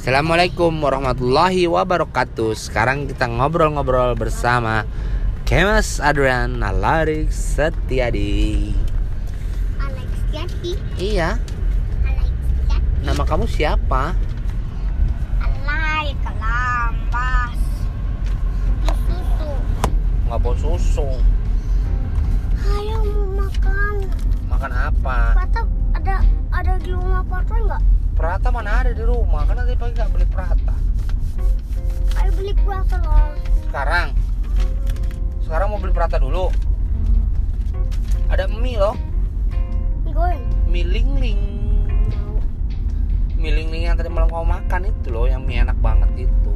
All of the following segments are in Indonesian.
Assalamualaikum warahmatullahi wabarakatuh. Sekarang kita ngobrol-ngobrol bersama Kemas Adrian Alarik Setiadi. Alex Jati Iya, Alex nama kamu siapa? Alay Kelambas Susu. Nggak bawa susu. Ayo mau makan. Makan apa? Pata ada ada di rumah Pata nggak? Prata mana ada di rumah? Karena tadi pagi nggak beli Prata. Ayo beli Pata loh. Sekarang? Sekarang mau beli Prata dulu. Ada mie loh. Gue Mie ling-ling. Mie ling-ling yang tadi malam kamu makan itu loh Yang mie enak banget itu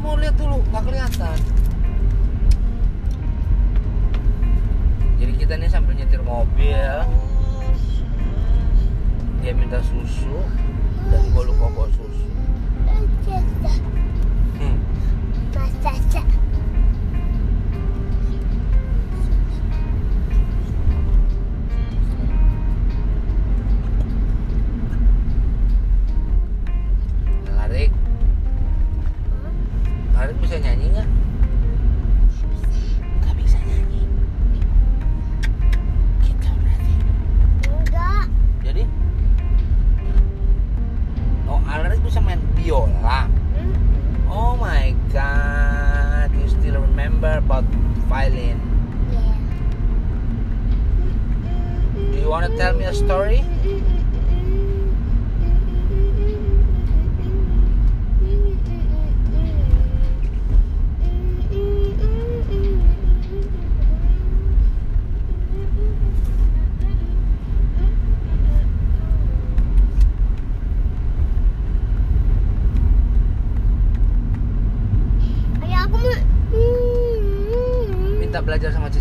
saya mau lihat dulu, gak kelihatan. Jadi kita nih sambil nyetir mobil. Dia minta susu Dan gue lupa bawa susu. Hmm.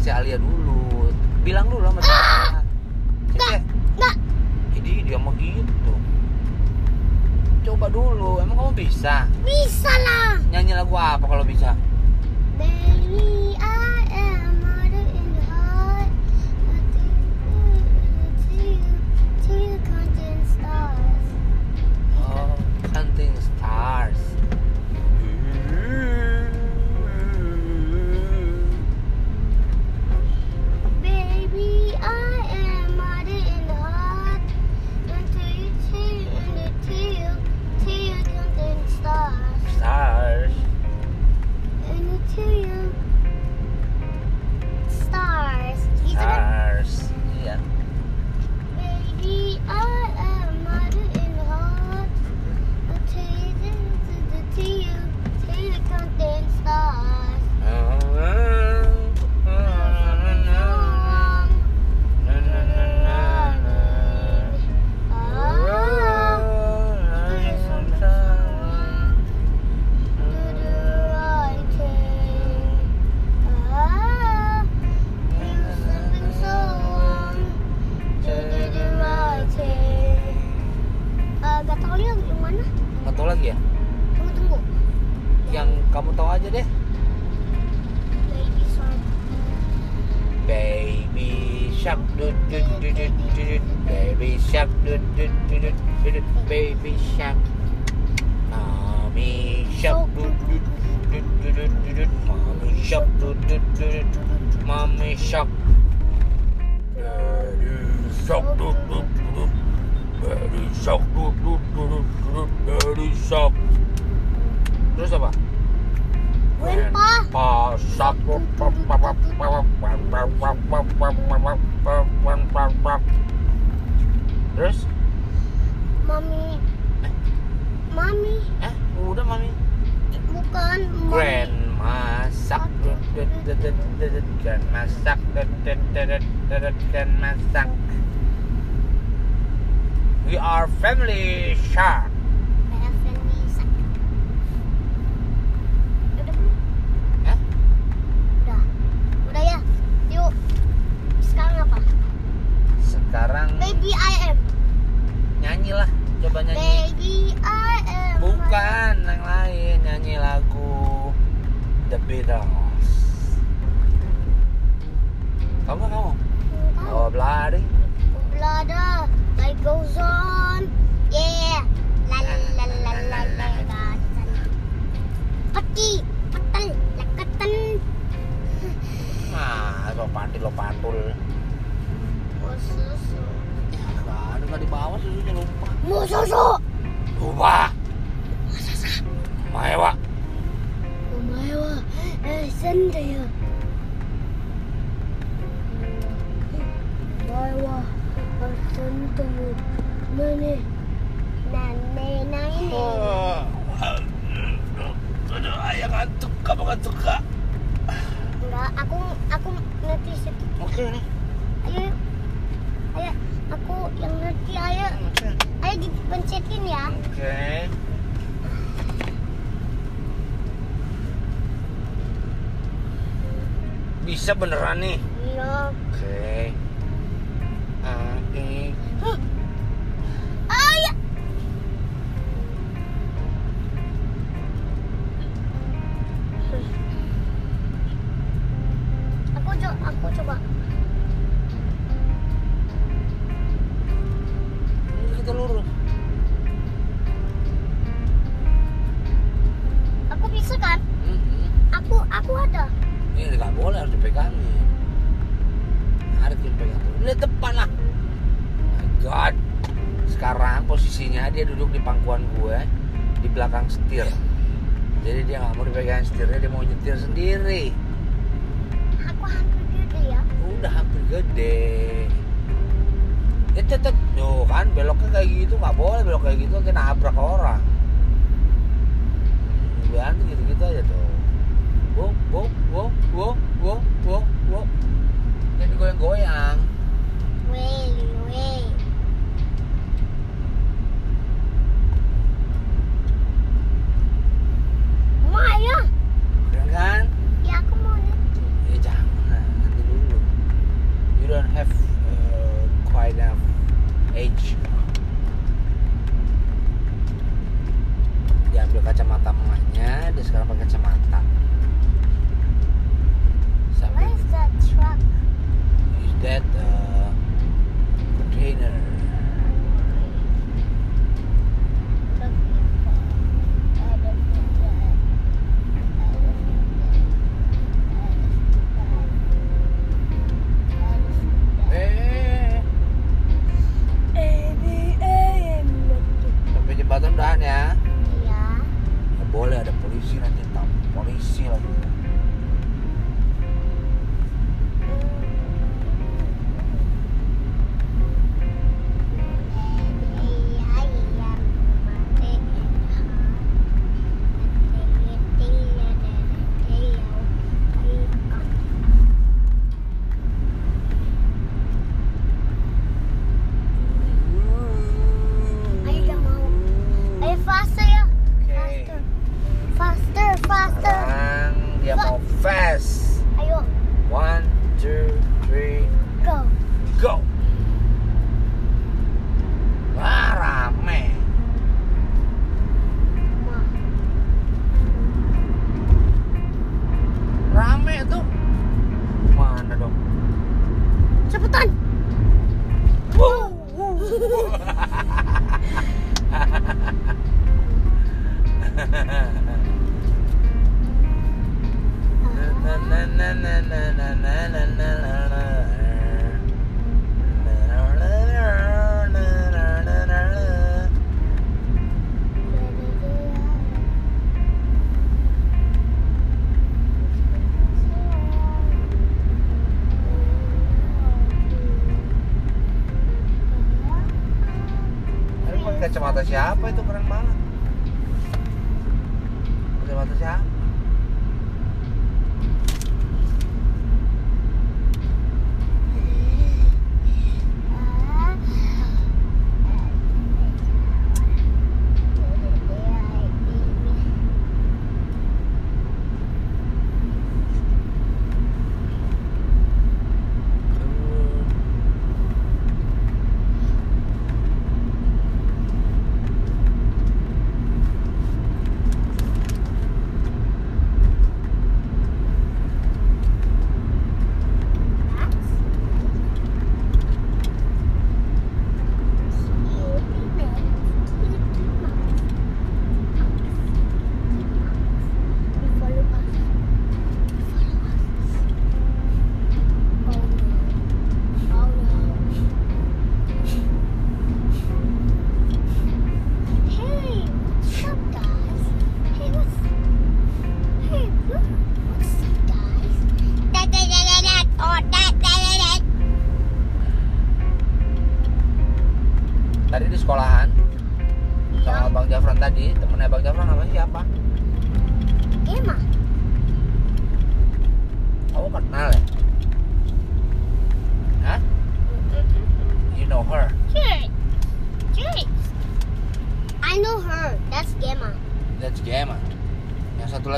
Cici Alia dulu. Bilang dulu sama Alia Cici Enggak. Jadi dia mau gitu. Coba dulu, emang kamu bisa? bisa lah. Nyanyi lagu apa kalau bisa? Baby I am mother in the heart. Till you counting stars. Oh, Counting Stars baby, baby shark. Mommy shark, do do do do do do do. Mommy shark, do do do do do. Mommy shark. Daddy shark, do do do do. Daddy shark, do do do do do. Daddy shark. Terus apa? Grandpa shark. Terus? mami. Eh? mami. Eh udah mami. Bukan grand masak. Grand masak. Grand masak. We are family shark. Sekarang baby I am. nyanyilah Coba nyanyi. Baby I am. Bukan yang lain nyanyi lagu The Beatles. Kamu? Tahu. Oh, bloody. Blada. Life goes on. Yeah. La la la la la la la. Peti. Petel. Leketen. Nah, lo pantil lo pantul. Susu. nggak dibawa susunya lupa mau susu lupa Mae wa Mae wa eh senda yo Mae wa senda mo nane nane nane Aduh ayah ngantuk kamu ngantuk kak Enggak aku aku nanti sedikit Oke nih Ayo Ayo ayo dipencetin ya. Oke. Bisa beneran nih. Iya. Oke. Adik. Huh. Ayo. Belakang setir. Jadi dia nggak mau dipegang setirnya, dia mau nyetir sendiri. Aku hampir gede ya. Udah hampir gede. Ya tetep, tuh kan beloknya kayak gitu nggak boleh belok kayak gitu nanti nabrak orang. Jangan gitu-gitu aja tuh. Wow, wow, wow, wow, wow, wow, wow. Jadi goyang-goyang. Wey, wey. Maya, Keren kan? ya aku mau nanti. Ya jangan lah, nanti dulu. You don't have uh, quite enough age. Dia ambil kacamata emaknya, dia sekarang pakai kacamata. Sampai Where's that truck? is that uh, container? Cepetan. Kacamata siapa itu keren banget. Kacamata siapa?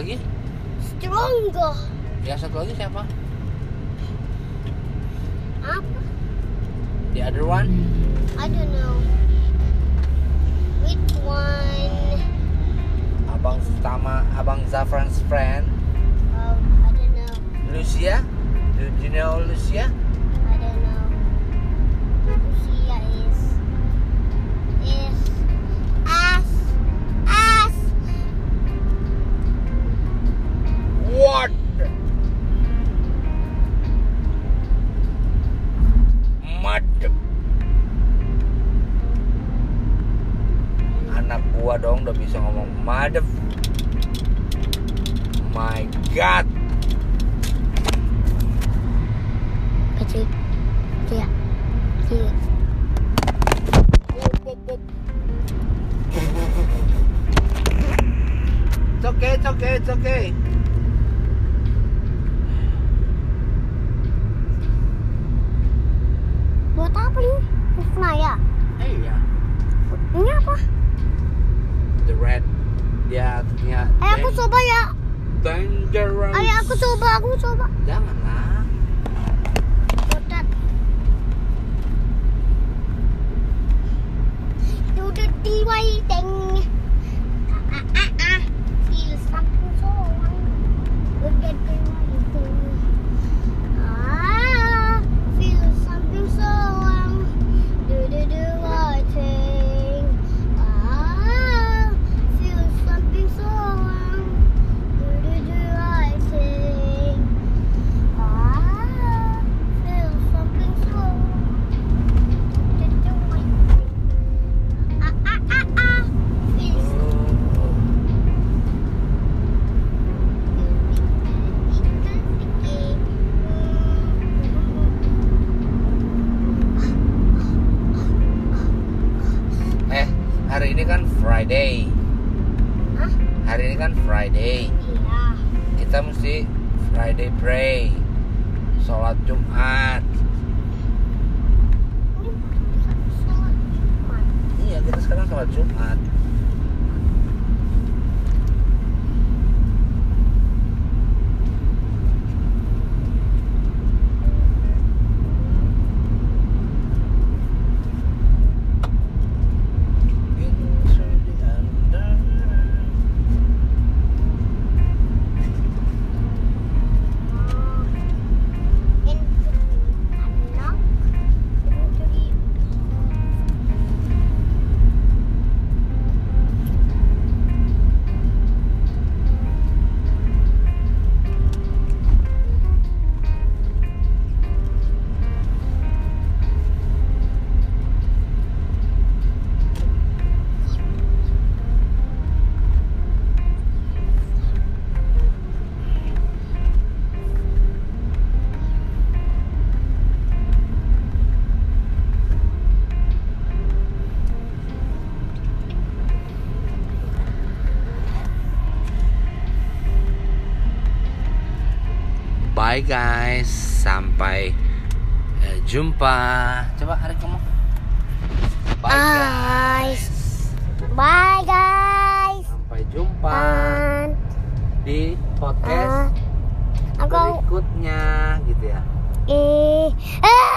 Lagi Stronger. yang satu lagi siapa Apa? the other one I don't know. Which one? abang sama abang Zafran's friend Oh, I don't know. Lucia do you know Lucia I don't know. Lucia what? Mad. Anak gua dong udah bisa ngomong madep my god Dia punya Ayo aku coba ya. dangerous. Ayo aku coba, aku coba. Janganlah. Buat Do the waiting. Ah ah ah. Feel something so wrong. Look Hari ini kan Friday. Iya. Kita mesti Friday pray. Sholat Jumat. Iya, kita sekarang sholat Jumat. Bye guys, sampai eh, jumpa. Coba hari kamu. Bye guys. Bye guys. Sampai jumpa di podcast uh, aku berikutnya gitu ya. eh ah!